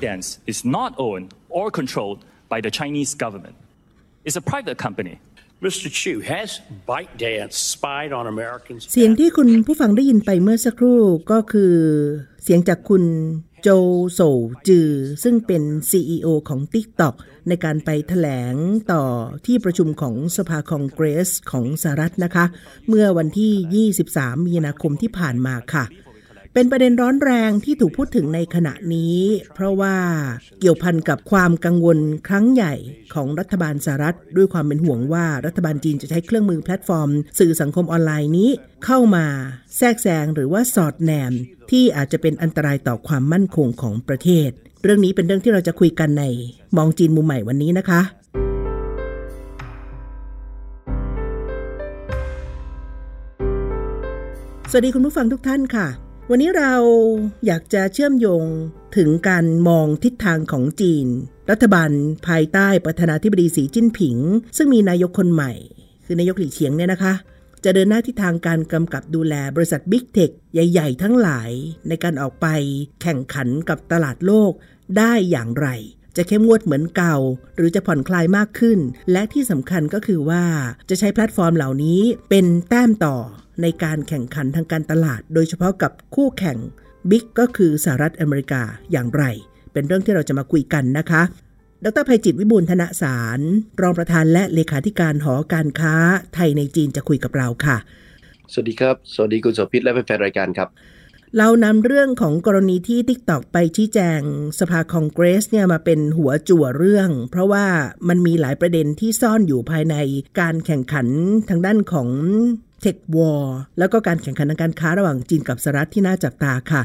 ByteDance is not owned or controlled by the Chinese government. It's a private company. Mr. Chu, has ByteDance spied on Americans? เสียงที่คุณผู้ฟังได้ยินไปเมื่อสักครู่ก็คือเสียงจากคุณโจโซจือ ซึ่งเป็น CEO ของ TikTok ในการไปถแถลงต่อที่ประชุมของสภาคองเกรสของสหรัฐนะคะ เมื่อวันที่ 23 มีนาคมที่ผ่านมาค่ะ เป็นประเด็นร้อนแรงที่ถูกพูดถึงในขณะนี้ เพราะว่าเกี่ยวพันกับความกังวลครั้งใหญ่ของรัฐบาลสหรัฐ ด้วยความเป็นห่วงว่ารัฐบาลจีนจะใช้เครื่องมือแพลตฟอร์ม สื่อสังคมออนไลน์นี้ เข้ามาแทรกแซงหรือว่าสอดแนม ที่อาจจะเป็นอันตรายต่อความมั่นคงของประเทศ เรื่องนี้เป็นเรื่องที่เราจะคุยกันใน มองจีนมุมใหม่วันนี้นะคะสวัสดีคุณผู้ฟังทุกท่านค่ะ วันนี้เราอยากจะเชื่อมโยงถึงการมองทิศทางของจีน รัฐบาลภายใต้ประธานาธิบดีสีจิ้นผิง ซึ่งมีนายกคนใหม่ คือนายกหลี่เฉียงเนี่ยนะคะ จะเดินหน้าทิศทางการกำกับดูแลบริษัทบิ๊กเทคใหญ่ ๆ ทั้งหลาย ในการออกไปแข่งขันกับตลาดโลกได้อย่างไร จะเข้มงวดเหมือนเก่า หรือจะผ่อนคลายมากขึ้น และที่สำคัญก็คือว่าจะใช้แพลตฟอร์มเหล่านี้เป็นแต้มต่อ ในการแข่งขันทางการตลาด โดยเฉพาะกับคู่แข่งบิ๊กก็คือสหรัฐอเมริกาอย่างไร เป็นเรื่องที่เราจะมาคุยกันนะคะ ดรภัยจิตวิบูลธนสาร รองประธานและเลขาธิการหอการค้าไทยในจีนจะคุยกับเราค่ะ สวัสดีครับ สวัสดีคุณโสภิตและแฟนๆรายการครับ เรานำเรื่องของกรณีที่ TikTok ไปชี้แจงสภาคองเกรสเนี่ยมาเป็นหัวจั่วเรื่อง เพราะว่ามันมีหลายประเด็นที่ซ่อนอยู่ภายในการแข่งขันทางด้านของ tech war แล้วก็การแข่งขันทางการค้าระหว่างจีนกับสหรัฐที่น่าจับตาค่ะ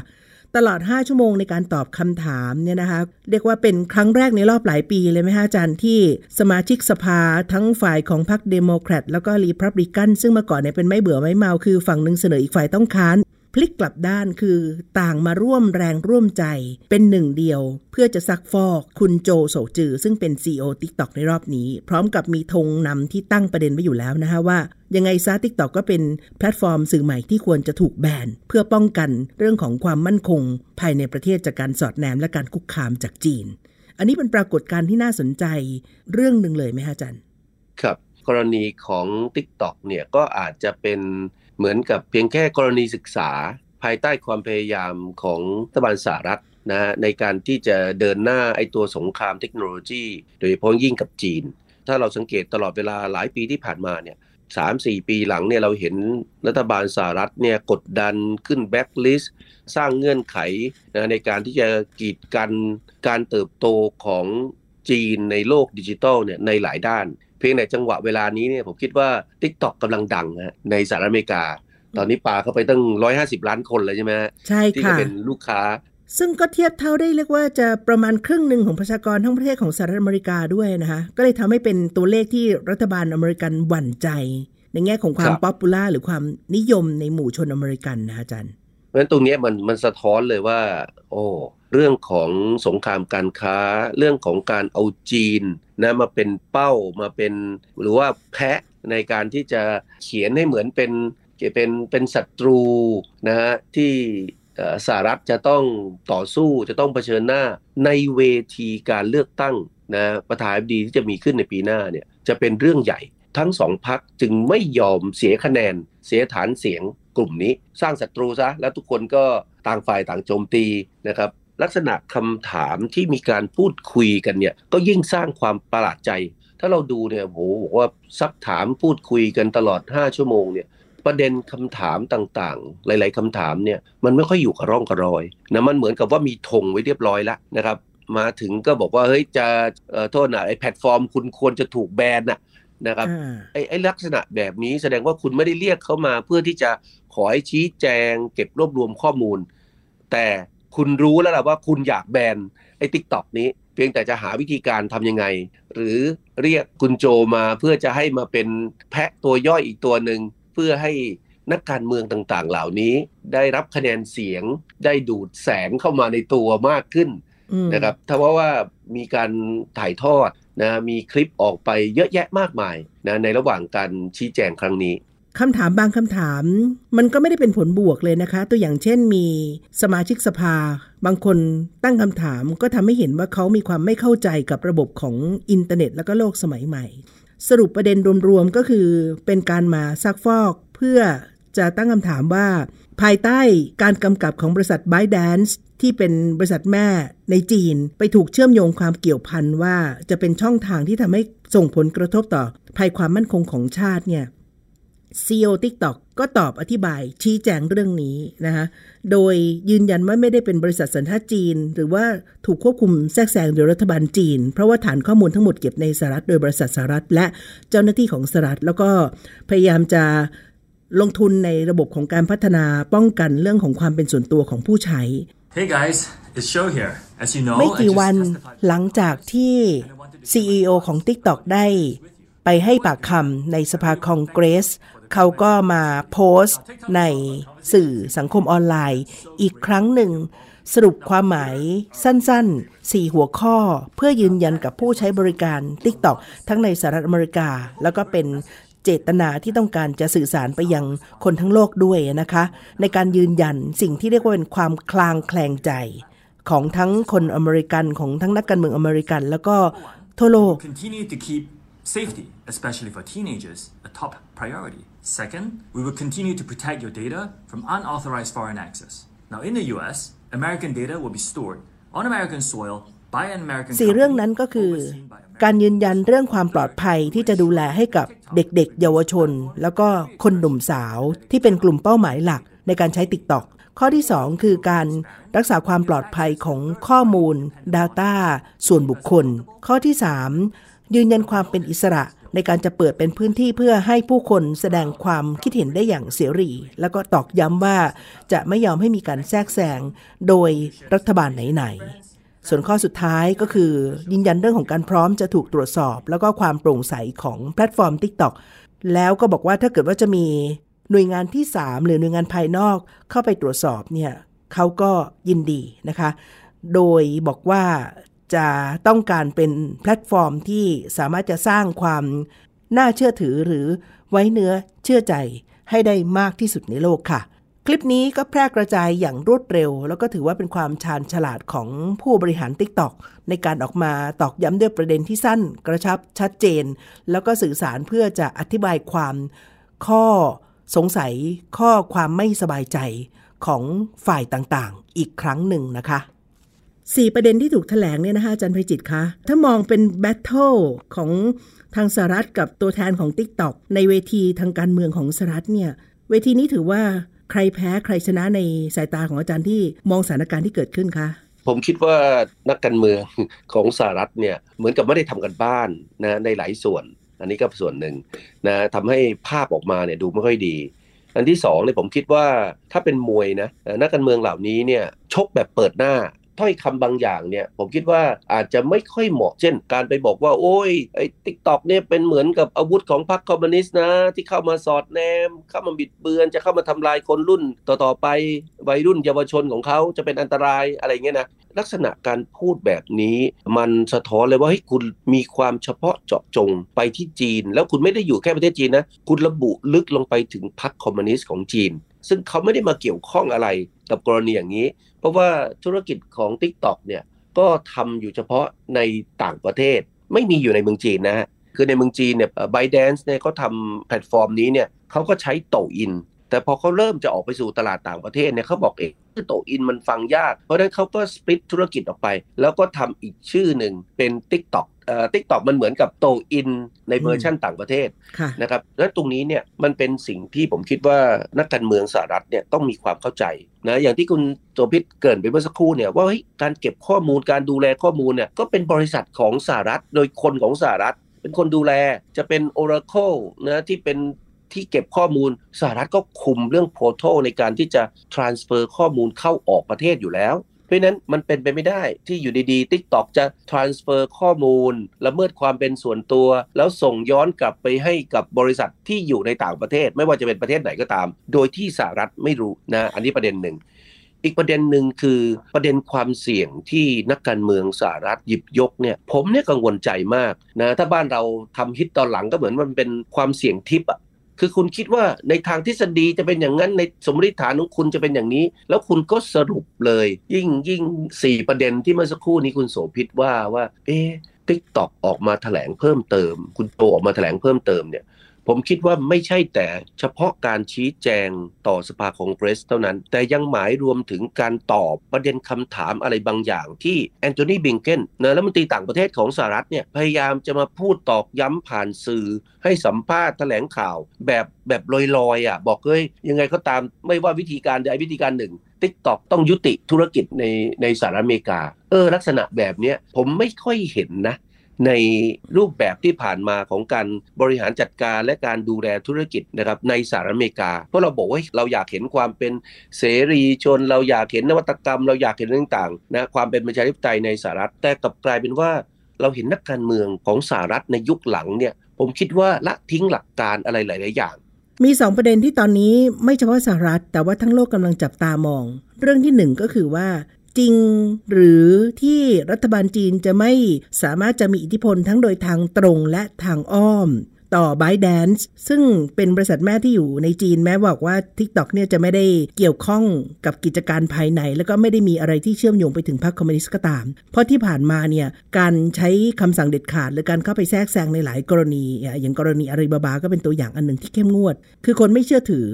ตลอด 5 ชั่วโมงในการตอบคำถามเนี่ยนะคะ เรียกว่าเป็นครั้งแรกในรอบหลายปีเลยไหมฮะอาจารย์ที่สมาชิกสภาทั้งฝ่ายของพรรคเดโมแครตแล้วก็รีพับลิกัน ซึ่งเมื่อก่อนเนี่ยเป็นไม่เบื่อไม่เมาคือฝั่งหนึ่งเสนออีกฝ่ายต้องค้าน พลิกกลับด้านคือต่างมาร่วมแรงร่วมใจเป็นหนึ่งเดียว เพื่อจะซักฟอกคุณโจโสจือ ซึ่งเป็น CEO TikTok ในรอบนี้ พร้อมกับมีธงนำที่ตั้งประเด็นไว้อยู่แล้วนะคะว่า ยังไงซะ TikTok ก็เป็นแพลตฟอร์มสื่อใหม่ที่ควรจะถูกแบน เพื่อป้องกันเรื่องของความมั่นคง ภายในประเทศจากการสอดแนมและการคุกคามจากจีน อันนี้เป็นปรากฏการณ์ที่น่าสนใจเรื่องหนึ่งเลยไหมฮะอาจารย์ครับกรณีของ TikTok เนี่ยก็อาจจะเป็น เหมือนกับเพียงแค่กรณีศึกษาภายใต้ความพยายามของรัฐบาลสหรัฐนะฮะในการที่จะเดินหน้าไอตัวสงครามเทคโนโลยี โดยเฉพาะยิ่งกับจีน ถ้าเราสังเกตตลอดเวลาหลายปีที่ผ่านมาเนี่ยสามสี่ปีหลังเนี่ยเราเห็นรัฐบาลสหรัฐเนี่ยกดดันขึ้นแบ็กลิสต์สร้างเงื่อนไขนะในการที่จะกีดกันการเติบโตของจีนในโลกดิจิทัลเนี่ยในหลายด้าน เพียงในจังหวะเวลานี้เนี่ยผมคิดว่า TikTok กำลังดังนะในสหรัฐอเมริกา ตอนนี้ปาเข้าไปตั้ง 150 ล้านคนเลยใช่ไหมฮะใช่ที่ค่ะเป็นลูกค้า ซึ่งก็เทียบเท่าได้เรียกว่าจะประมาณครึ่งหนึ่งของประชากรทั้งประเทศของสหรัฐอเมริกาด้วยนะคะก็เลยทำให้เป็นตัวเลขที่รัฐบาลอเมริกันหวั่นใจ ในแง่ของความครับ popular หรือความนิยมในหมู่ชนอเมริกันนะอาจารย์เพราะฉะนั้นตรงเนี้ยมันมันสะท้อนเลยว่า โอ้ เรื่องของสงครามการค้า เรื่องของการเอาจีนนะมาเป็นเป้ามาเป็นหรือว่าแพะในการที่จะเขียนให้เหมือนเป็นเป็นเป็นศัตรูนะฮะที่สหรัฐจะต้องต่อสู้จะต้องเผชิญหน้าในเวทีการเลือกตั้งนะประธานาธิบดีที่จะมีขึ้นในปีหน้าเนี่ยจะเป็นเรื่องใหญ่ทั้งสองพักจึงไม่ยอมเสียคะแนน เสียฐานเสียงกลุ่มนี้ สร้างศัตรูซะแล้วทุกคนก็ต่างฝ่ายต่างโจมตีนะครับ ลักษณะคำถามที่มีการพูดคุยกันเนี่ยก็ยิ่งสร้างความประหลาดใจ ถ้าเราดูเนี่ยโหบอกว่าซักถามพูดคุยกันตลอด 5 ชั่วโมงเนี่ยประเด็นคำถามต่างๆ หลาย ๆคำถามเนี่ยมันไม่ค่อยอยู่กับร่องกับรอยนะมันเหมือนกับว่ามีธงไว้เรียบร้อยแล้วนะครับมาถึงก็บอกว่าเฮ้ยจะเอ่อโทษนะไอ้แพลตฟอร์ม คุณควรจะถูกแบนน่ะนะครับอ่าไอ้ไอ้ลักษณะแบบนี้แสดงว่าคุณไม่ได้เรียกเขามาเพื่อที่จะขอให้ชี้แจง เก็บรวบรวมข้อมูล แต่ คุณรู้แล้วล่ะว่าคุณอยากแบนไอ้ทิกตอกนี้ เพียงแต่จะหาวิธีการทำยังไง หรือเรียกคุณโจมาเพื่อจะให้มาเป็นแพะตัวย่อยอีกตัวหนึ่งเพื่อให้นักการเมืองต่างๆ เหล่านี้ ได้รับคะแนนเสียงได้ดูดแสงเข้ามาในตัวมากขึ้นอืมนะครับถ้าว่าว่ามีการถ่ายทอดนะมีคลิปออกไปเยอะแยะมากมายนะในระหว่างการชี้แจงครั้งนี้ คำถามบางคำถาม มันก็ไม่ได้เป็นผลบวกเลยนะคะ ตัวอย่างเช่นมีสมาชิกสภา บางคนตั้งคำถามก็ทำให้เห็นว่าเขามีความไม่เข้าใจกับระบบของอินเทอร์เน็ต แล้วก็โลกสมัยใหม่ สรุปประเด็นรวมๆก็คือเป็นการมาซักฟอกเพื่อจะตั้งคำถามว่า ภายใต้การกำกับของบริษัท b y d a n c e ที่เป็นบริษัทแม่ในจีน ไปถูกเชื่อมโยงความเกี่ยวพันว่าจะเป็นช่องทางที่ทำให้ส่งผลกระทบต่อภัยความมั่นคงของชาติเนี่ย CEO TikTok ก็ตอบอธิบายชี้แจงเรื่องนี้นะคะโดยยืนยันว่าไม่ได้เป็นบริษัทสัญชาติจีน หรือว่าถูกควบคุมแทรกแซงโดยรัฐบาลจีน เพราะว่าฐานข้อมูลทั้งหมดเก็บในสหรัฐโดยบริษัทสหรัฐ และเจ้าหน้าที่ของสหรัฐ แล้วก็พยายามจะลงทุนในระบบของการพัฒนาป้องกันเรื่องของความเป็นส่วนตัวของผู้ใช้ Hey guys, it's Show here. As you know, ไม่กี่วันหลังจากที่ CEO ของ TikTok ได้ไปให้ปากคำในสภาคองเกรส เขาก็มาโพสต์ในสื่อสังคมออนไลน์ อีกครั้งหนึ่ง สรุปความหมายสั้นๆ 4 หัวข้อ เพื่อยืนยันกับผู้ใช้บริการ TikTok ทั้งในสหรัฐอเมริกา แล้วก็เป็นเจตนาที่ต้องการจะสื่อสารไปยังคนทั้งโลกด้วยนะคะ ในการยืนยันสิ่งที่เรียกว่าเป็นความคลางแคลงใจ ของทั้งคนอเมริกันของทั้งนักการเมืองอเมริกัน แล้วก็ทั่วโลก safety, especially for teenagers, a top priority. Second, we will continue to protect your data from unauthorized foreign access. Now, in the US, American data will be stored on American soil by an American สี่ company เรื่องนั้นก็คือ overseen by American การยืนยันเรื่องความปลอดภัยที่จะดูแลให้กับเด็กๆ เยาวชน แล้วก็คนหนุ่มสาวที่เป็นกลุ่มเป้าหมายหลักในการใช้ TikTok ข้อที่ 2 คือการรักษาความปลอดภัยของข้อมูล Data ส่วนบุคคล ข้อที่ 3 ยืนยันความเป็นอิสระ ในการจะเปิดเป็นพื้นที่เพื่อให้ผู้คนแสดงความคิดเห็นได้อย่างเสรี แล้วก็ตอกย้ำว่าจะไม่ยอมให้มีการแทรกแซงโดยรัฐบาลไหนๆ ส่วนข้อสุดท้ายก็คือ ยืนยันเรื่องของการพร้อมจะถูกตรวจสอบ แล้วก็ความโปร่งใสของแพลตฟอร์ม TikTok แล้วก็บอกว่าถ้าเกิดว่าจะมีหน่วยงานที่ 3 หรือหน่วยงานภายนอกเข้าไปตรวจสอบเนี่ยเขาก็ยินดีนะคะ โดยบอกว่า จะต้องการเป็นแพลตฟอร์มที่สามารถจะสร้างความน่าเชื่อถือหรือไว้เนื้อเชื่อใจให้ได้มากที่สุดในโลกค่ะ คลิปนี้ก็แพร่กระจายอย่างรวดเร็ว แล้วก็ถือว่าเป็นความชาญฉลาดของผู้บริหาร TikTok ในการออกมาตอกย้ำด้วยประเด็นที่สั้น กระชับชัดเจน แล้วก็สื่อสารเพื่อจะอธิบายความข้อสงสัยข้อความไม่สบายใจของฝ่ายต่างๆ อีกครั้งหนึ่งนะคะ สี่ประเด็นที่ถูกแถลงเนี่ยนะคะอาจารย์ไพจิตคะถ้ามองเป็นแบทเทิลของทางสหรัฐกับตัวแทนของ TikTok ในเวทีทางการเมืองของสหรัฐเนี่ยเวทีนี้ถือว่าใครแพ้ใครชนะในสายตาของอาจารย์ที่มองสถานการณ์ที่เกิดขึ้นคะผมคิดว่านักการเมืองของสหรัฐเนี่ยเหมือนกับไม่ได้ทำการบ้านนะในหลายส่วน อันนี้ก็ส่วนหนึ่งนะทำให้ภาพออกมาเนี่ยดูไม่ค่อยดี อันที่สองเนี่ยผมคิดว่าถ้าเป็นมวยนะนักการเมืองเหล่านี้เนี่ยชกแบบเปิดหน้า ถ้อยคำบางอย่างเนี่ยผมคิดว่าอาจจะไม่ค่อยเหมาะ เช่น การไปบอกว่า โอ้ยไอ้ TikTok เนี่ยเป็นเหมือนกับอาวุธของพรรคคอมมิวนิสต์นะ ที่เข้ามาสอดแนม เข้ามาบิดเบือน จะเข้ามาทำลายคนรุ่นต่อๆไปวัยรุ่นเยาวชนของเขาจะเป็นอันตรายอะไรเงี้ยนะลักษณะการพูดแบบนี้มันสะท้อนเลยว่าเฮ้ยคุณมีความเฉพาะเจาะจงไปที่จีน แล้วคุณไม่ได้อยู่แค่ประเทศจีนนะ คุณระบุลึกลงไปถึงพรรคคอมมิวนิสต์ของจีน ซึ่งเขาไม่ได้มาเกี่ยวข้องอะไรกับกรณีอย่างนี้ ราะว่าธุรกิจของ TikTok เนี่ยก็ทำอยู่เฉพาะในต่างประเทศ ไม่มีอยู่ในเมืองจีนนะฮะคือในเมืองจีนเนี่ย ByteDance เนี่ยเขาทำแพลตฟอร์มนี้เนี่ยเขาก็ใช้ Douyin แต่พอเขาเริ่มจะออกไปสู่ตลาดต่างประเทศเนี่ยเขาบอกเอ๊ะ Douyin มันฟังยาก เพราะฉะนั้นเขาก็ split ธุรกิจออกไป แล้วก็ทำอีกชื่อหนึ่งเป็น TikTok เอ่อ TikTok มันเหมือนกับ Douyin ในเวอร์ชันต่างประเทศค่ะนะครับและตรงนี้เนี่ยมันเป็นสิ่งที่ผมคิดว่านักการเมืองสหรัฐเนี่ยต้องมีความเข้าใจนะอย่างที่คุณโสภิตเกริ่นไปเมื่อสักครู่เนี่ยว่าเฮ้ยการเก็บข้อมูลการดูแลข้อมูลเนี่ยก็เป็นบริษัทของสหรัฐ โดยคนของสหรัฐ เป็นคนดูแลจะเป็น Oracle นะที่เป็นที่เก็บข้อมูลสหรัฐก็คุมเรื่องโพ r t a l ในการที่จะ transfer ข้อมูลเข้าออกประเทศอยู่แล้ว เพราะนั้นมันเป็นไปไม่ได้ที่อยู่ดีๆ TikTok จะ transfer ข้อมูลละเมิดความเป็นส่วนตัว แล้วส่งย้อนกลับไปให้กับบริษัทที่อยู่ในต่างประเทศ ไม่ว่าจะเป็นประเทศไหนก็ตาม โดยที่สหรัฐไม่รู้นะอันนี้ประเด็นหนึ่งอีกประเด็นหนึ่งคือประเด็นความเสี่ยงที่นักการเมืองสหรัฐหยิบยกเนี่ยผมเนี่ยกังวลใจมากนะถ้าบ้านเราทำฮิตตอนหลังก็เหมือนมันเป็นความเสี่ยงทิพย์อะ คือคุณคิดว่าในทางทฤษฎีจะเป็นอย่างนั้นในสมมติฐานของคุณจะเป็นอย่างนี้ แล้วคุณก็สรุปเลย ยิ่งยิ่งสี่ประเด็นที่เมื่อสักครู่นี้คุณโสภิตว่าว่า เอ๊ TikTok ออกมาแถลงเพิ่มเติม คุณโจวออกมาแถลงเพิ่มเติมเนี่ย ผมคิดว่าไม่ใช่แต่เฉพาะการชี้แจงต่อสภาคองเกรสเท่านั้น แต่ยังหมายรวมถึงการตอบประเด็นคำถามอะไรบางอย่างที่แอนโทนี บลิงเคนนะรัฐมนตรีต่างประเทศของสหรัฐเนี่ยพยายามจะมาพูดตอกย้ำผ่านสื่อ ให้สัมภาษณ์แถลงข่าวแบบแบบลอยๆอะบอกเฮ้ยยังไงก็ตามไม่ว่าวิธีการใดวิธีการหนึ่ง t ิ k t o k ต้องยุติธุรกิจในในสหรัฐอเมริกา เออลักษณะแบบเนี้ยผมไม่ค่อยเห็นนะ ในรูปแบบที่ผ่านมาของการบริหารจัดการและการดูแลธุรกิจนะครับในสหรัฐอเมริกา เพราะเราบอกว่าเราอยากเห็นความเป็นเสรีชน เราอยากเห็นนวัตกรรม เราอยากเห็นเรื่องต่างนะความเป็นประชาธิปไตยในสหรัฐแต่กลับกลายเป็นว่าเราเห็นนักการเมืองของสหรัฐในยุคหลังเนี่ยผมคิดว่าละทิ้งหลักการอะไรหลาย ๆ อย่าง มีสองประเด็นที่ตอนนี้ไม่เฉพาะสหรัฐ แต่ว่าทั้งโลกกำลังจับตามอง เรื่องที่หนึ่งก็คือว่า จริง หรือที่รัฐบาลจีนจะไม่สามารถจะมีอิทธิพลทั้งโดยทางตรงและทางอ้อม ต่อ b y d a n c e ซึ่งเป็นบริษัทแม่ที่อยู่ในจีนแม้บอกว่า TikTok เนี่ยจะไม่ได้เกี่ยวข้องกับกิจการภายใน แล้วก็ไม่ได้มีอะไรที่เชื่อมโยงไปถึงพรรคคอมมิวนิสต์ก็ตาม เพราะที่ผ่านมาเนี่ยการใช้คำสั่งเด็ดขาด หรือการเข้าไปแทรกแซงในหลายกรณี อย่างกรณีอาลีบาบาก็เป็นตัวอย่างอันหนึ่งที่เข้มงวด คือคนไม่เชื่อถือ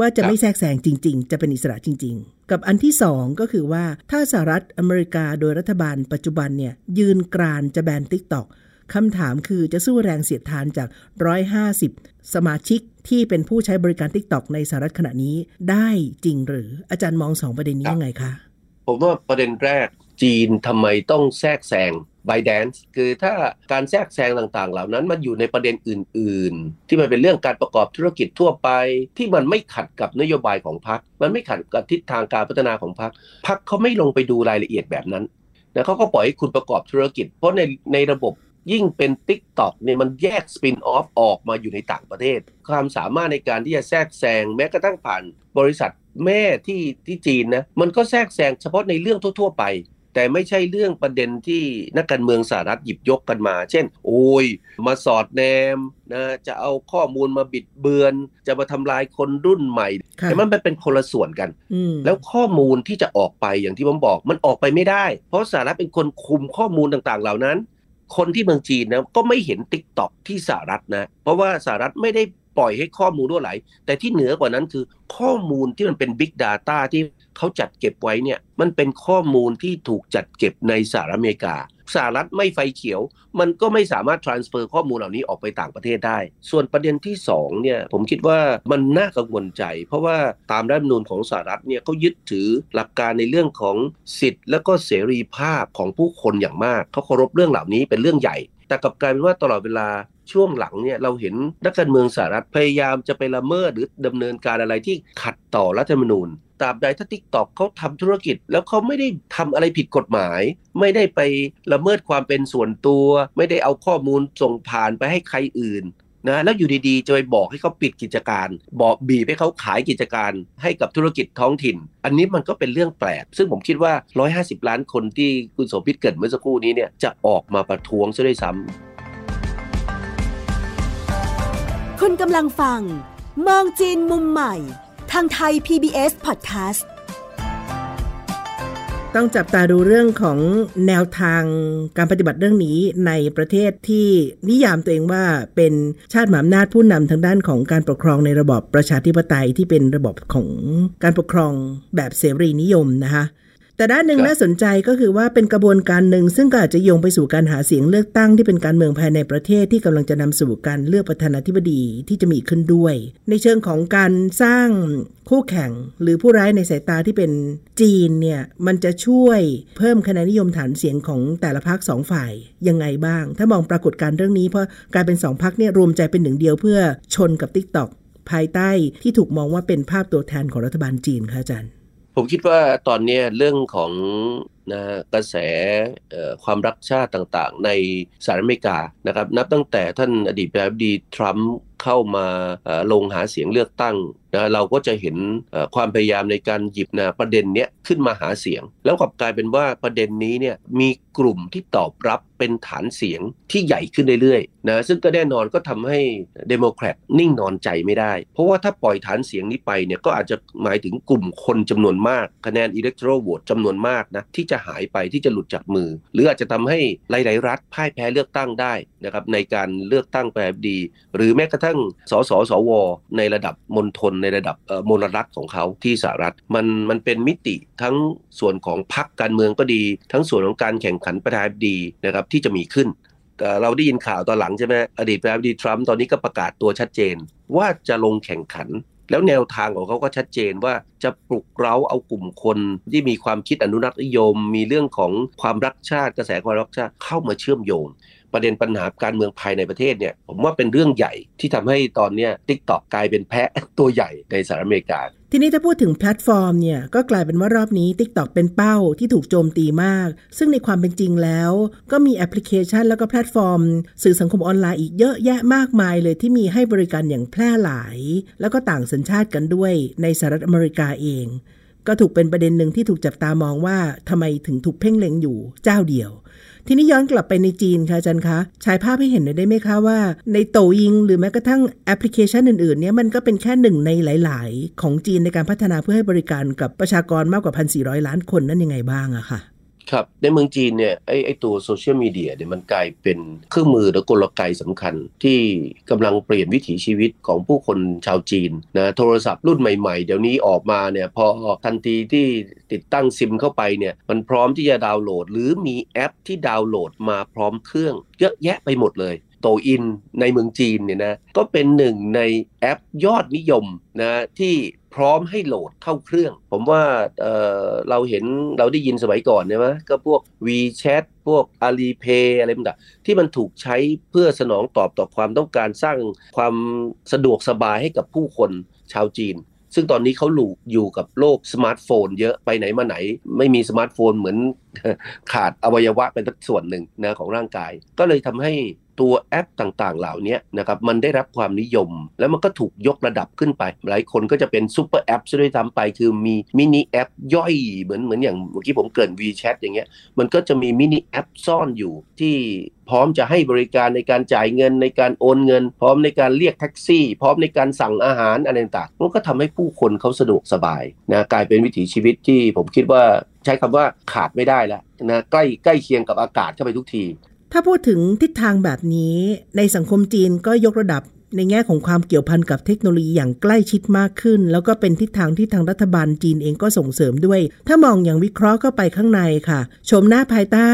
ว่าจะไม่แทรกแซงจริง ๆ จะเป็นอิสระจริง ๆ กับอันที่สองก็คือว่าถ้าสหรัฐอเมริกาโดยรัฐบาลปัจจุบันเนี่ยยืนกรานจะแบน TikTok คำถามคือจะสู้แรงเสียดทานจาก 150 สมาชิกที่เป็นผู้ใช้บริการ TikTok ในสหรัฐขณะนี้ได้จริงหรืออาจารย์มองสองประเด็นนี้ยังไงคะ ผมว่าประเด็นแรกจีนทำไมต้องแทรกแซง ไบแดนซ์คือถ้าการแทรกแซงต่างๆ เหล่านั้นมันอยู่ในประเด็นอื่น ๆ ที่มันเป็นเรื่องการประกอบธุรกิจทั่วไป ที่มันไม่ขัดกับนโยบายของพรรคมันไม่ขัดกับทิศทางการพัฒนาของพรรคพรรคเขาไม่ลงไปดูรายละเอียดแบบนั้นนะเขาก็ปล่อยให้คุณประกอบธุรกิจ เพราะในในระบบยิ่งเป็น t ิ k t o k เนี่ยมันแยกสปินออฟออกมาอยู่ในต่างประเทศ ความสามารถในการที่จะแทรกแซงแม้กระทั่งผ่านบริษัทแม่ที่ที่จีนนะมันก็แทรกแซงเฉพาะในเรื่องทั่ว ๆ ไป แต่ไม่ใช่เรื่องประเด็นที่นักการเมืองสหรัฐหยิบยกกันมา เช่น โอ้ย มาสอดแนมนะจะเอาข้อมูลมาบิดเบือน จะมาทำลายคนรุ่นใหม่ แต่มันเป็นคนละส่วนกัน แล้วข้อมูลที่จะออกไปอย่างที่ผมบอก มันออกไปไม่ได้ เพราะสหรัฐเป็นคนคุมข้อมูลต่างๆ เหล่านั้น คนที่เมืองจีนนะก็ไม่เห็นติ๊กต็อกที่สหรัฐนะ เพราะว่าสหรัฐไม่ได้ปล่อยให้ข้อมูลรั่วไหล แต่ที่เหนือกว่านั้นคือข้อมูลที่มันเป็น Big Data ที่ เขาจัดเก็บไว้เนี่ยมันเป็นข้อมูลที่ถูกจัดเก็บในสหรัฐอเมริกาสหรัฐไม่ไฟเขียว มันก็ไม่สามารถ transfer ข้อมูลเหล่านี้ออกไปต่างประเทศได้ ส่วนประเด็นที่2เนี่ยผมคิดว่ามันน่ากังวลใจ เพราะว่าตามรัฐมนูลของสหรัฐเนี่ยเขายึดถือหลักการในเรื่องของสิทธิ์ และก็เสรีภาพของผู้คนอย่างมากเขาเคารพเรื่องเหล่านี้เป็นเรื่องใหญ่ แต่กับกลายเป็นว่าตลอดเวลาช่วงหลังเนี่ยเราเห็นนักการเมืองสหรัฐพยายามจะไปละเมิดหรือดำเนินการอะไรที่ขัดต่อรัฐธรรมนูญ ตราบใดถ้าทิกตอกเขาทำธุรกิจ แล้วเขาไม่ได้ทำอะไรผิดกฎหมาย ไม่ได้ไปละเมิดความเป็นส่วนตัว ไม่ได้เอาข้อมูลส่งผ่านไปให้ใครอื่นนะแล้วอยู่ดีๆจะไปบอกให้เขาปิดกิจการ บอกบีบให้เขาขายกิจการให้กับธุรกิจท้องถิ่น อันนี้มันก็เป็นเรื่องแปลก ซึ่งผมคิดว่า 150 ล้านคนที่คุณโสภิตเกิดเมื่อสักครู่นี้เนี่ยจะออกมาประท้วงซะด้วยซ้ำคุณกำลังฟัง มองจีนมุมใหม่ ทางไทย PBS Podcast ต้องจับตาดูเรื่องของแนวทางการปฏิบัติเรื่องนี้ในประเทศที่นิยามตัวเองว่าเป็นชาติหมามนาจผู้นำทางด้านของการปกครองในระบอบประชาธิปไตยที่เป็นระบบของการปกครองแบบเสรีนิยมนะคะ แต่ด้านหนึ่งน่าสนใจก็คือว่าเป็นกระบวนการหนึ่ง ซึ่งก็อาจจะโยงไปสู่การหาเสียงเลือกตั้งที่เป็นการเมืองภายในประเทศที่กำลังจะนำสู่การเลือกประธานาธิบดีที่จะมีขึ้นด้วย ในเชิงของการสร้างคู่แข่งหรือผู้ร้ายในสายตาที่เป็นจีนเนี่ยมันจะช่วยเพิ่มคะแนนนิยมฐานเสียงของแต่ละพรรคสองฝ่ายยังไงบ้าง ถ้ามองปรากฏการณ์เรื่องนี้เพราะกลายเป็นสองพรรคเนี่ยรวมใจเป็นหนึ่งเดียวเพื่อชนกับ TikTok ภายใต้ที่ถูกมองว่าเป็นภาพตัวแทนของรัฐบาลจีนค่ะอาจารย์ ผมคิดว่าตอนนี้เรื่องของนะกระแสความรักชาติต่างๆ ในสหรัฐอเมริกานะครับนับตั้งแต่ท่านอดีตประธานาธิบดีทรัมป์เข้ามาลงหาเสียงเลือกตั้งนะเราก็จะเห็นความพยายามในการหยิบนะประเด็นเนี้ยขึ้นมาหาเสียง แล้วกลับกลายเป็นว่าประเด็นนี้เนี่ยมีกลุ่มที่ตอบรับเป็นฐานเสียงที่ใหญ่ขึ้นเรื่อยๆนะซึ่งก็แน่นอนก็ทำให้เดโมแครตนิ่งนอนใจไม่ได้ เพราะว่าถ้าปล่อยฐานเสียงนี้ไปเนี่ยก็อาจจะหมายถึงกลุ่มคนจำนวนมากคะแนนอิเล็กโทรโหวตจำนวนมากนะที่จะหายไปที่จะหลุดจากมือ หรืออาจจะทำให้หลาย ๆ รัฐพ่ายแพ้เลือกตั้งได้นะครับในการเลือกตั้งแบบดี หรือแม้กระทั่งสสสว ในระดับมณฑลในระดับมลรัฐของเขาที่สหรัฐมันมันเป็นมิติทั้งส่วนของพรรคการเมืองก็ดี ทั้งส่วนของการแข่งขันประธานาธิบดีนะครับที่จะมีขึ้นเราได้ยินข่าวตอนหลังใช่ไหมอดีตประธานาธิบดีทรัมป์ตอนนี้ก็ประกาศตัวชัดเจน ว่าจะลงแข่งขัน แล้วแนวทางของเขาก็ชัดเจนว่าจะปลุกเร้าเอากลุ่มคนที่มีความคิดอนุรักษ์นิยม มีเรื่องของความรักชาติกระแสความรักชาติเข้ามาเชื่อมโยง ประเด็นปัญหาการเมืองภายในประเทศเนี่ยผมว่าเป็นเรื่องใหญ่ที่ทำให้ตอนนี้ TikTok กลายเป็นแพะตัวใหญ่ในสหรัฐอเมริกา ทีนี้ถ้าพูดถึงแพลตฟอร์มเนี่ยก็กลายเป็นว่ารอบนี้ TikTok เป็นเป้าที่ถูกโจมตีมาก ซึ่งในความเป็นจริงแล้ว ก็มีแอปพลิเคชันแล้วก็แพลตฟอร์ม สื่อสังคมออนไลน์อีกเยอะแยะมากมายเลยที่มีให้บริการอย่างแพร่หลาย แล้วก็ต่างสัญชาติกันด้วยในสหรัฐอเมริกาเองก็ถูกเป็นประเด็นหนึ่งที่ถูกจับตามองว่าทำไมถึงถูกเพ่งเล็งอยู่เจ้าเดียว ทีนี้ย้อนกลับไปในจีนค่ะอาจารย์คะฉายภาพให้เห็นได้ไหมคะว่า ในโตยิงหรือแม้กระทั่งแอปพลิเคชันอื่นๆเนี่ยมันก็เป็นแค่หนึ่งในหลาย ๆ ของจีนในการพัฒนาเพื่อให้บริการกับประชากรมากกว่า 1,400 ล้านคนนั่นยังไงบ้างอะค่ะ ครับในเมืองจีนเนี่ยไอ้ไอ้ตัวโซเชียลมีเดียเนี่ยมันกลายเป็นเครื่องมือและกลไกสำคัญ ที่กำลังเปลี่ยนวิถีชีวิตของผู้คนชาวจีนนะโทรศัพท์รุ่นใหม่ๆ เดี๋ยวนี้ออกมาเนี่ยพอทันทีที่ติดตั้งซิมเข้าไปเนี่ยมันพร้อมที่จะดาวน์โหลด หรือมีแอปที่ดาวน์โหลดมาพร้อมเครื่องเยอะแยะไปหมดเลย Douyin ในเมืองจีนเนี่ยนะก็เป็นหนึ่งในแอปยอดนิยมนะที่พร้อมให้โหลดเข้าเครื่อง ผมว่าเราเห็นเราได้ยินสมัยก่อนใช่ไหมก็พวก WeChat พวก Alipay อะไรต่างที่มันถูกใช้เพื่อสนองตอบต่อความต้องการสร้างความสะดวกสบายให้กับผู้คนชาวจีนซึ่งตอนนี้เขาหลูอยู่กับโลกสมาร์ทโฟน เยอะไปไหนมาไหน ไม่มีสมาร์ทโฟนเหมือนขาดอวัยวะเป็นส่วนหนึ่งนะของร่างกาย ก็เลยทำให้ ตัวแอปต่างๆ เหล่านี้นะครับมันได้รับความนิยม แล้วมันก็ถูกยกระดับขึ้นไป หลายคนก็จะเป็นซูเปอร์แอปซะด้วยซ้ำไป คือมีมินิแอปย่อยเหมือนเหมือนอย่างเมื่อกี้ผมเกริ่น WeChat อย่างเงี้ยมันก็จะมีมินิแอปซ่อนอยู่ที่พร้อมจะให้บริการในการจ่ายเงินในการโอนเงิน พร้อมในการเรียกแท็กซี่ พร้อมในการสั่งอาหารอะไรต่างๆมันก็ทำให้ผู้คนเขาสะดวกสบายนะกลายเป็นวิถีชีวิตที่ผมคิดว่าใช้คำว่าขาดไม่ได้แล้วนะใกล้ใกล้เคียงกับอากาศเข้าไปทุกที ถ้าพูดถึงทิศทางแบบนี้ในสังคมจีนก็ยกระดับในแง่ของความเกี่ยวพันกับเทคโนโลยีอย่างใกล้ชิดมากขึ้น แล้วก็เป็นทิศทางที่ทางรัฐบาลจีนเองก็ส่งเสริมด้วย ถ้ามองอย่างวิเคราะห์เข้าไปข้างในค่ะ ชมหน้าภายใต้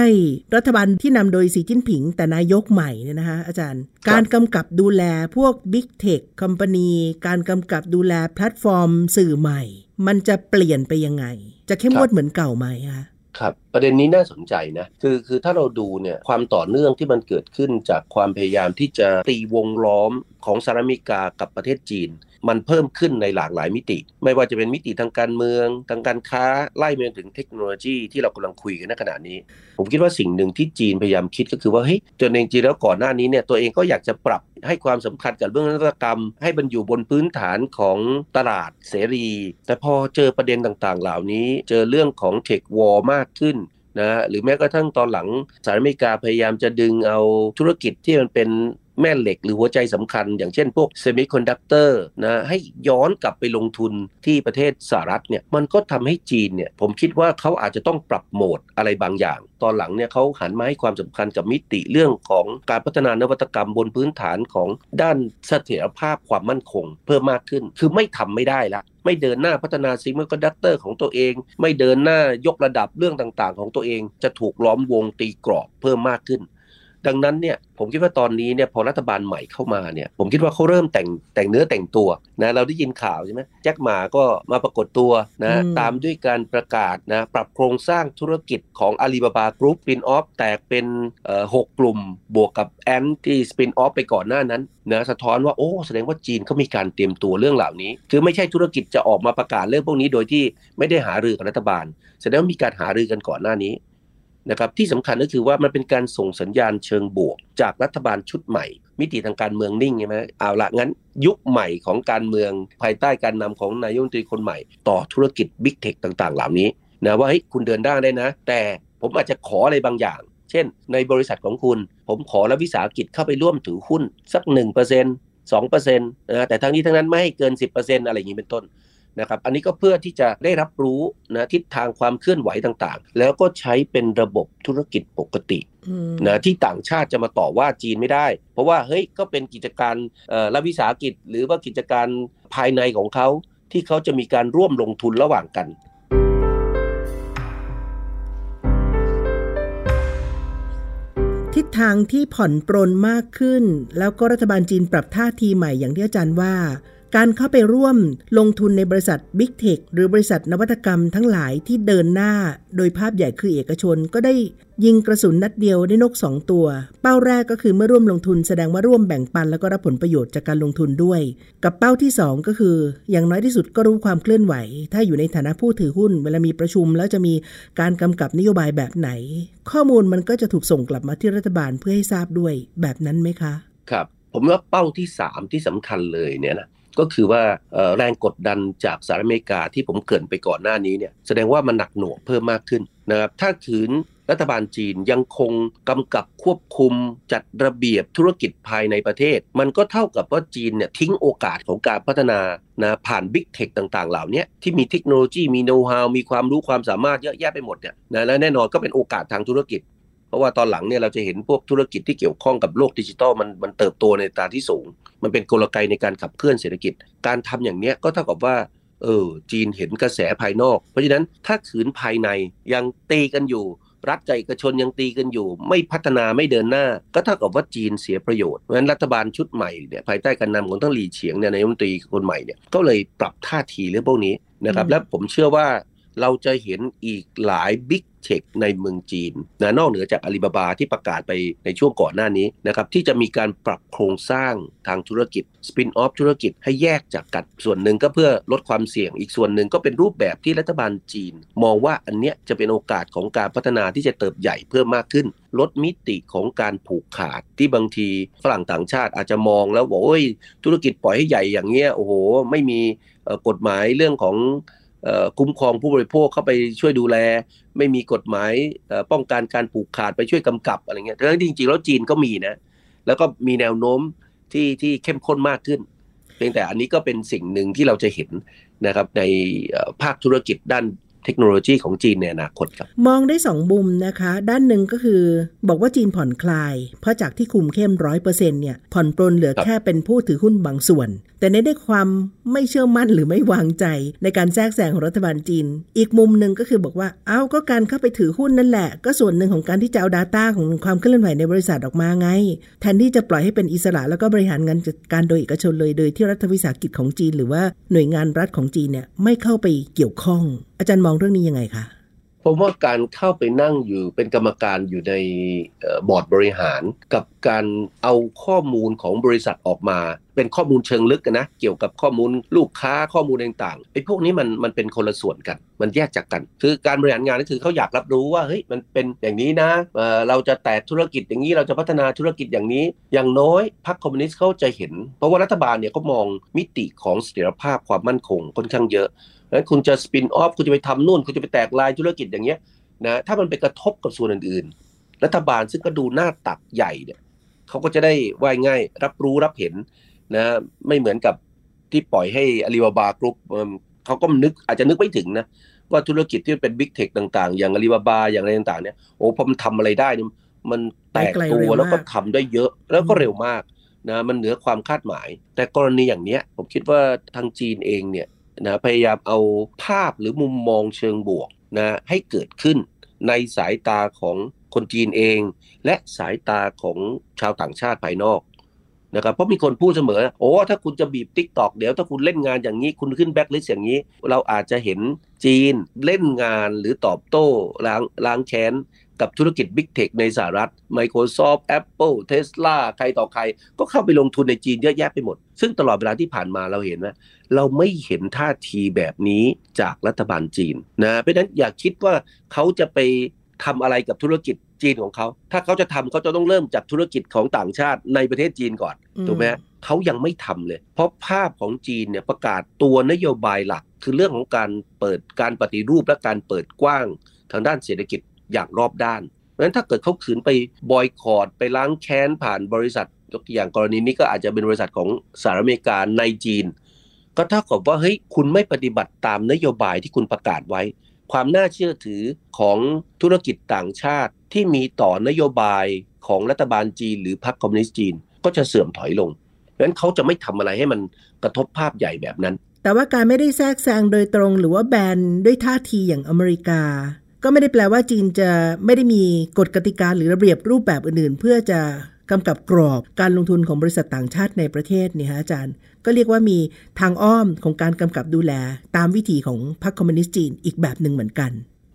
รัฐบาลที่นำโดยสีจิ้นผิง แต่นายกใหม่เนี่ยนะคะอาจารย์ การกำกับดูแลพวก Big Tech Company การกำกับดูแลแพลตฟอร์ม สื่อใหม่ มันจะเปลี่ยนไปยังไง จะเข้มงวดเหมือนเก่าไหมคะ ครับประเด็นนี้น่าสนใจนะคือคือถ้าเราดูเนี่ยความต่อเนื่องที่มันเกิดขึ้นจากความพยายามที่จะตีวงล้อมของสหรัฐอเมริกากับประเทศจีน มันเพิ่มขึ้นในหลากหลายมิติ ไม่ว่าจะเป็นมิติทางการเมือง ทางการค้าไล่ไปถึงเทคโนโลยีที่เรากำลังคุยกันในขณะนี้ ผมคิดว่าสิ่งหนึ่งที่จีนพยายามคิดก็คือว่าเฮ้ยตัวเองจริงแล้วก่อนหน้านี้เนี่ยตัวเองก็อยากจะปรับให้ความสำคัญกับเรื่องนวัตกรรม ให้มันอยู่บนพื้นฐานของตลาดเสรี แต่พอเจอประเด็นต่างๆ เหล่านี้ เจอเรื่องของ tech war มากขึ้นนะหรือแม้กระทั่งตอนหลังสหรัฐอเมริกาพยายามจะดึงเอาธุรกิจที่มันเป็น แม่เหล็กหรือหัวใจสำคัญ อย่างเช่นพวกเซมิคอนดักเตอร์นะให้ย้อนกลับไปลงทุนที่ประเทศสหรัฐเนี่ยมันก็ทำให้จีนเนี่ยผมคิดว่าเขาอาจจะต้องปรับโหมดอะไรบางอย่าง ตอนหลังเนี่ยเขาหันมาให้ความสำคัญกับมิติเรื่องของการพัฒนานวัตกรรมบนพื้นฐานของด้านเสถียรภาพความมั่นคง เพิ่มมากขึ้นคือไม่ทำไม่ได้ละไม่เดินหน้าพัฒนาเซมิคอนดักเตอร์ของตัวเอง ไม่เดินหน้ายกระดับเรื่องต่างๆ ของตัวเองจะถูกล้อมวงตีกรอบเพิ่มมากขึ้น ดังนั้นเนี่ยผมคิดว่าตอนนี้เนี่ยพอรัฐบาลใหม่เข้ามาเนี่ยผมคิดว่าเขาเริ่มแต่งแต่งเนื้อแต่งตัวนะเราได้ยินข่าวใช่ไหมแจ็คหม่าก็มาปรากฏตัวนะตามด้วยการประกาศนะปรับโครงสร้างธุรกิจของอาลีบาบากรุ๊ป spin off แตกเป็นหกกลุ่มบวกกับแอนที่สปินออฟไปก่อนหน้านั้นนะสะท้อนว่าโอ้แสดงว่าจีนเขามีการเตรียมตัวเรื่องเหล่านี้ คือไม่ใช่ธุรกิจจะออกมาประกาศเรื่องพวกนี้โดยที่ไม่ได้หารือกับรัฐบาล แสดงว่ามีการหารือกันก่อนหน้านี้ นะครับที่สำคัญก็คือว่ามันเป็นการส่งสัญญาณเชิงบวก จากรัฐบาลชุดใหม่ มิติทางการเมืองนิ่งใช่ไหมเอาละงั้นยุคใหม่ของการเมืองภายใต้การนำของนายกรัฐมนตรีคนใหม่ ต่อธุรกิจบิ๊กเทคต่างๆ เหล่านี้นะว่าเฮ้ยคุณเดินได้ได้นะ แต่ผมอาจจะขออะไรบางอย่าง เช่น ในบริษัทของคุณ ผมขอรัฐวิสาหกิจเข้าไปร่วมถือหุ้นสัก 1% 2%นะแต่ทั้งนี้ทั้งนั้นไม่ให้เกิน 10%อะไรอย่างนี้เป็นต้น นะครับอันนี้ก็เพื่อที่จะได้รับรู้นะทิศทางความเคลื่อนไหวต่างๆ แล้วก็ใช้เป็นระบบธุรกิจปกตินะที่ต่างชาติจะมาต่อว่าจีนไม่ได้ เพราะว่าเฮ้ยก็เป็นกิจการรัฐวิสาหกิจ หรือว่ากิจการภายในของเขาที่เขาจะมีการร่วมลงทุนระหว่างกันทิศทางที่ผ่อนปรนมากขึ้น แล้วก็รัฐบาลจีนปรับท่าทีใหม่อย่างที่อาจารย์ว่า การเข้าไปร่วมลงทุนในบริษัท Big Tech หรือบริษัทนวัตกรรมทั้งหลายที่เดินหน้า โดยภาพใหญ่คือเอกชนก็ได้ยิงกระสุนนัดเดียวได้นกสองตัว เป้าแรกก็คือเมื่อร่วมลงทุนแสดงว่าร่วมแบ่งปันแล้วก็รับผลประโยชน์จากการลงทุนด้วย กับเป้าที่ 2 ก็คือ อย่างน้อยที่สุดก็รู้ความเคลื่อนไหว ถ้าอยู่ในฐานะผู้ถือหุ้น เวลามีประชุมแล้วจะมีการกำกับนโยบายแบบไหน ข้อมูลมันก็จะถูกส่งกลับมาที่รัฐบาลเพื่อให้ทราบด้วยแบบนั้นไหมคะ ครับ ผมว่าเป้าที่ 3 ที่สำคัญเลยเนี่ยนะ ก็คือว่าแรงกดดันจากสหรัฐอเมริกาที่ผมเกินไปก่อนหน้านี้เนี่ยแสดงว่ามันหนักหน่วงเพิ่มมากขึ้นนะครับถ้าขืนรัฐบาลจีนยังคงกำกับควบคุมจัดระเบียบธุรกิจภายในประเทศ มันก็เท่ากับว่าจีนเนี่ยทิ้งโอกาสของการพัฒนานะผ่านบิ๊กเทคต่างๆ เหล่านี้ที่มีเทคโนโลยีมีโน้ตฮาวมีความรู้ความสามารถเยอะแยะไปหมดเนี่ยนะและแน่นอนก็เป็นโอกาสทางธุรกิจ เพราะว่าตอนหลังเนี่ยเราจะเห็นพวกธุรกิจที่เกี่ยวข้องกับโลกดิจิทัลมันมันเติบโตในตาที่สูง มันเป็นกลไกในการขับเคลื่อนเศรษฐกิจ การทำอย่างเนี้ยก็เท่ากับว่าเออจีนเห็นกระแสภายนอก เพราะฉะนั้นถ้าขืนภายในยังตีกันอยู่ รัฐกับเอกชนยังตีกันอยู่ ไม่พัฒนาไม่เดินหน้า ก็เท่ากับว่าจีนเสียประโยชน์เพราะฉะนั้นรัฐบาลชุดใหม่เนี่ยภายใต้การนำของทั้งหลีเฉียงเนี่ยนายมนตรีคนใหม่เนี่ยก็เลยปรับท่าทีเรื่องพวกนี้นะครับและผมเชื่อว่าเราจะเห็นอีกหลายบิ๊ก เทคในเมืองจีนนะนอกเหนือจากอาลีบาบาที่ประกาศไปในช่วงก่อนหน้านี้นะครับที่จะมีการปรับโครงสร้างทางธุรกิจสปินออฟธุรกิจให้แยกจากกันส่วนหนึ่งก็เพื่อลดความเสี่ยง อีกส่วนหนึ่งก็เป็นรูปแบบที่รัฐบาลจีน มองว่าอันเนี้ยจะเป็นโอกาสของการพัฒนาที่จะเติบใหญ่เพิ่มมากขึ้น ลดมิติของการผูกขาดที่บางทีฝรั่งต่างชาติอาจจะมองแล้วบอกโอ้ยธุรกิจปล่อยให้ใหญ่อย่างเงี้ยโอ้โหไม่มีกฎหมายเรื่องของ คุ้มครองผู้บริโภคเข้าไปช่วยดูแล ไม่มีกฎหมายป้องกันการผูกขาดไปช่วยกำกับอะไรเงี้ยทั้งจริงๆแล้วจีนก็มีนะ แล้วก็มีแนวโน้มที่ที่เข้มข้นมากขึ้น เพียงแต่อันนี้ก็เป็นสิ่งหนึ่งที่เราจะเห็นนะครับในภาคธุรกิจด้านเทคโนโลยีของจีนในอนาคตครับ มองได้สองมุมนะคะ ด้านหนึ่งก็คือ บอกว่าจีนผ่อนคลาย เพราะจากที่คุมเข้มร้อยเปอร์เซ็นต์เนี่ยผ่อนปลนเหลือแค่เป็นผู้ถือหุ้นบางส่วน แต่ในได้ความไม่เชื่อมั่นหรือไม่วางใจ ในการแทรกแซงของรัฐบาลจีน อีกมุมหนึ่งก็คือบอกว่า เอาก็การเข้าไปถือหุ้นนั่นแหละ ก็ส่วนหนึ่งของการที่จะเอา Data ของความเคลื่อนไหวในบริษัทออกมาไง แทนที่จะปล่อยให้เป็นอิสระแล้วก็บริหารงานจัดการโดยเอกชนเลยโดยที่รัฐวิสาหกิจของจีน หรือว่าหน่วยงานรัฐของจีนเนี่ยไม่เข้าไปเกี่ยวข้อง อาจารย์มองเรื่องนี้ยังไงคะ ผมว่าการเข้าไปนั่งอยู่เป็นกรรมการอยู่ในบอร์ดบริหาร กับการเอาข้อมูลของบริษัทออกมา เป็นข้อมูลเชิงลึกนะเกี่ยวกับข้อมูลลูกค้าข้อมูลต่างๆไอ้พวกนี้มันมันเป็นคนละส่วนกัน มันแยกจากกัน คือการบริหารงานก็คือเขาอยากรับรู้ว่าเฮ้ยมันเป็นอย่างนี้นะเเราจะแตกธุรกิจอย่างนี้เราจะพัฒนาธุรกิจอย่างนี้ อย่างน้อยพรรคคอมมิวนิสต์เขาจะเห็น เพราะว่ารัฐบาลเนี่ยเขามองมิติของเสถียรภาพความมั่นคงค่อนข้างเยอะ นั้นคุณจะ spin off คุณจะไปทำนู่น คุณจะไปแตกลายธุรกิจอย่างเงี้ยนะถ้ามันไปกระทบกับส่วนอื่นๆ รัฐบาลซึ่งก็ดูหน้าตักใหญ่เนี่ยเขาก็จะได้ว่ายง่ายรับรู้รับเห็นนะไม่เหมือนกับที่ปล่อยให้อาลีบาบากรุ๊ปเขาก็นึกอาจจะนึกไม่ถึงนะว่าธุรกิจที่เป็น big tech ต่างๆ อย่างอาลีบาบาอย่างอะไรต่างๆเนี่ยโอ้พอมันทำอะไรได้เนี่ยมันแตกตัวแล้วก็ทำได้เยอะแล้วก็เร็วมากนะมันเหนือความคาดหมาย แต่กรณีอย่างเนี้ยผมคิดว่าทางจีนเองเนี่ย นะพยายามเอาภาพหรือมุมมองเชิงบวกนะให้เกิดขึ้นในสายตาของคนจีนเอง และสายตาของชาวต่างชาติภายนอกนะครับเพราะมีคนพูดเสมอ โอ้ ถ้าคุณจะบีบ TikTok เดี๋ยวถ้าคุณเล่นงานอย่างนี้ คุณขึ้นแบ็คลิสอย่างนี้ เราอาจจะเห็นจีนเล่นงานหรือตอบโต้ล้างล้างแค้น กับธุรกิจ Big Tech ในสหรัฐ Microsoft Apple Tesla ใครต่อใคร ก็เข้าไปลงทุนในจีนเยอะแยะไปหมด ซึ่งตลอดเวลาที่ผ่านมาเราเห็นว่าเราไม่เห็นท่าทีแบบนี้จากรัฐบาลจีนนะเพราะฉะนั้นอย่าคิดว่าเขาจะไปทำอะไรกับธุรกิจจีนของเขา ถ้าเขาจะทำเขาจะต้องเริ่มจากธุรกิจของต่างชาติในประเทศจีนก่อนอืมถูกไหมฮะเขายังไม่ทำเลย เพราะภาพของจีนเนี่ยประกาศตัวนโยบายหลัก คือเรื่องของการเปิดการปฏิรูปและการเปิดกว้างทางด้านเศรษฐกิจ อย่างรอบด้านเพราะฉะนั้นถ้าเกิดเขาขืนไปบอยคอรดไปล้างแค้นผ่านบริษัทยกตัวอย่างกรณีนี้ก็อาจจะเป็นบริษัทของสหรัฐอเมริกาในจีน ก็เท่ากับว่าเฮ้ยคุณไม่ปฏิบัติตามนโยบายที่คุณประกาศไว้ ความน่าเชื่อถือของธุรกิจต่างชาติที่มีต่อนโยบายของรัฐบาลจีน หรือพรรคคอมมิวนิสต์จีน ก็จะเสื่อมถอยลงเพราะฉะนั้นเขาจะไม่ทำอะไรให้มันกระทบภาพใหญ่แบบนั้น แต่ว่าการไม่ได้แทรกแซงโดยตรง หรือว่าแบนด้วยท่าทีอย่างอเมริกา ก็ไม่ได้แปลว่าจีนจะไม่ได้มีกฎกติกาหรือระเบียบรูปแบบอื่นๆ เพื่อจะกำกับกรอบการลงทุนของบริษัทต่างชาติในประเทศเนี่ยฮะอาจารย์ ก็เรียกว่ามีทางอ้อมของการกำกับดูแล ตามวิถีของพรรคคอมมิวนิสต์จีนอีกแบบหนึ่งเหมือนกัน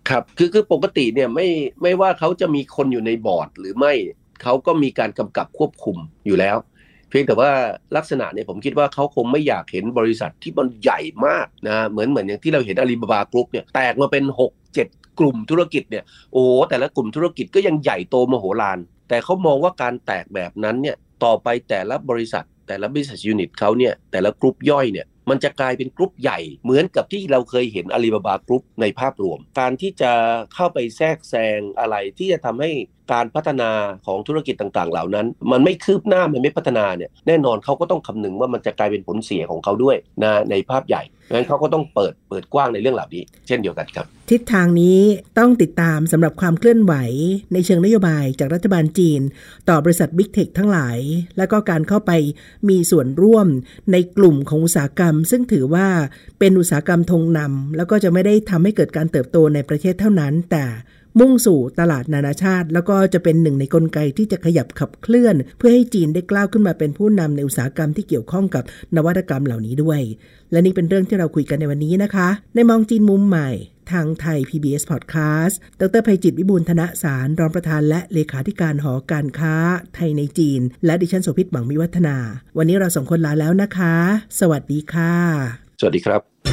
ครับคือคือปกติเนี่ยไม่ไม่ว่าเขาจะมีคนอยู่ในบอร์ดหรือไม่เขาก็มีการกำกับควบคุมอยู่แล้ว เพียงแต่ว่าลักษณะเนี่ยผมคิดว่าเขาคงไม่อยากเห็นบริษัทที่มันใหญ่มากนะเหมือนเหมือนอย่างที่เราเห็นอาลีบาบากรุ๊ปเนี่ยแตกมาเป็น 6 7 กลุ่มธุรกิจเนี่ยโอ้แต่ละกลุ่มธุรกิจก็ยังใหญ่โตมโหฬารแต่เขามองว่าการแตกแบบนั้นเนี่ยต่อไปแต่ละบริษัท แต่ละ business unit เขาเนี่ยแต่ละกลุ่มย่อยเนี่ยมันจะกลายเป็นกลุ่มใหญ่เหมือนกับที่เราเคยเห็นอาลีบาบากรุ๊ปในภาพรวม การที่จะเข้าไปแทรกแซงอะไรที่จะทำให้การพัฒนาของธุรกิจต่างๆ เหล่านั้น มันไม่คืบหน้ามันไม่พัฒนาเนี่ยแน่นอนเขาก็ต้องคำนึงว่ามันจะกลายเป็นผลเสียของเขาด้วยนะในภาพใหญ่ งั้นเขาก็ต้องเปิดเปิดกว้างในเรื่องเหล่านี้ เช่นเดียวกันครับ ทิศทางนี้ต้องติดตามสำหรับความเคลื่อนไหว ในเชิงนโยบายจากรัฐบาลจีน ต่อบริษัทบิ๊กเทคทั้งหลาย และก็การเข้าไปมีส่วนร่วมในกลุ่มของอุตสาหกรรม ซึ่งถือว่าเป็นอุตสาหกรรมธงนำแล้วก็จะไม่ได้ทำให้เกิดการเติบโตในประเทศเท่านั้น แต่ มุ่งสู่ตลาดนานาชาติ แล้วก็จะเป็นหนึ่งในกลไกที่จะขยับขับเคลื่อน เพื่อให้จีนได้กล้าวขึ้นมาเป็นผู้นำในอุตสาหกรรมที่เกี่ยวข้องกับนวัตกรรมเหล่านี้ด้วย และนี่เป็นเรื่องที่เราคุยกันในวันนี้นะคะ ในมองจีนมุมใหม่ทางไทย PBS Podcast ดรภัยจิตวิบูลธนสาร รองประธานและเลขาธิการหอการค้า ไทยในจีน และดิฉันโสภิตหวังมิวัฒนา วันนี้เราสองคนลาแล้วนะคะ สวัสดีค่ะ สวัสดีครับ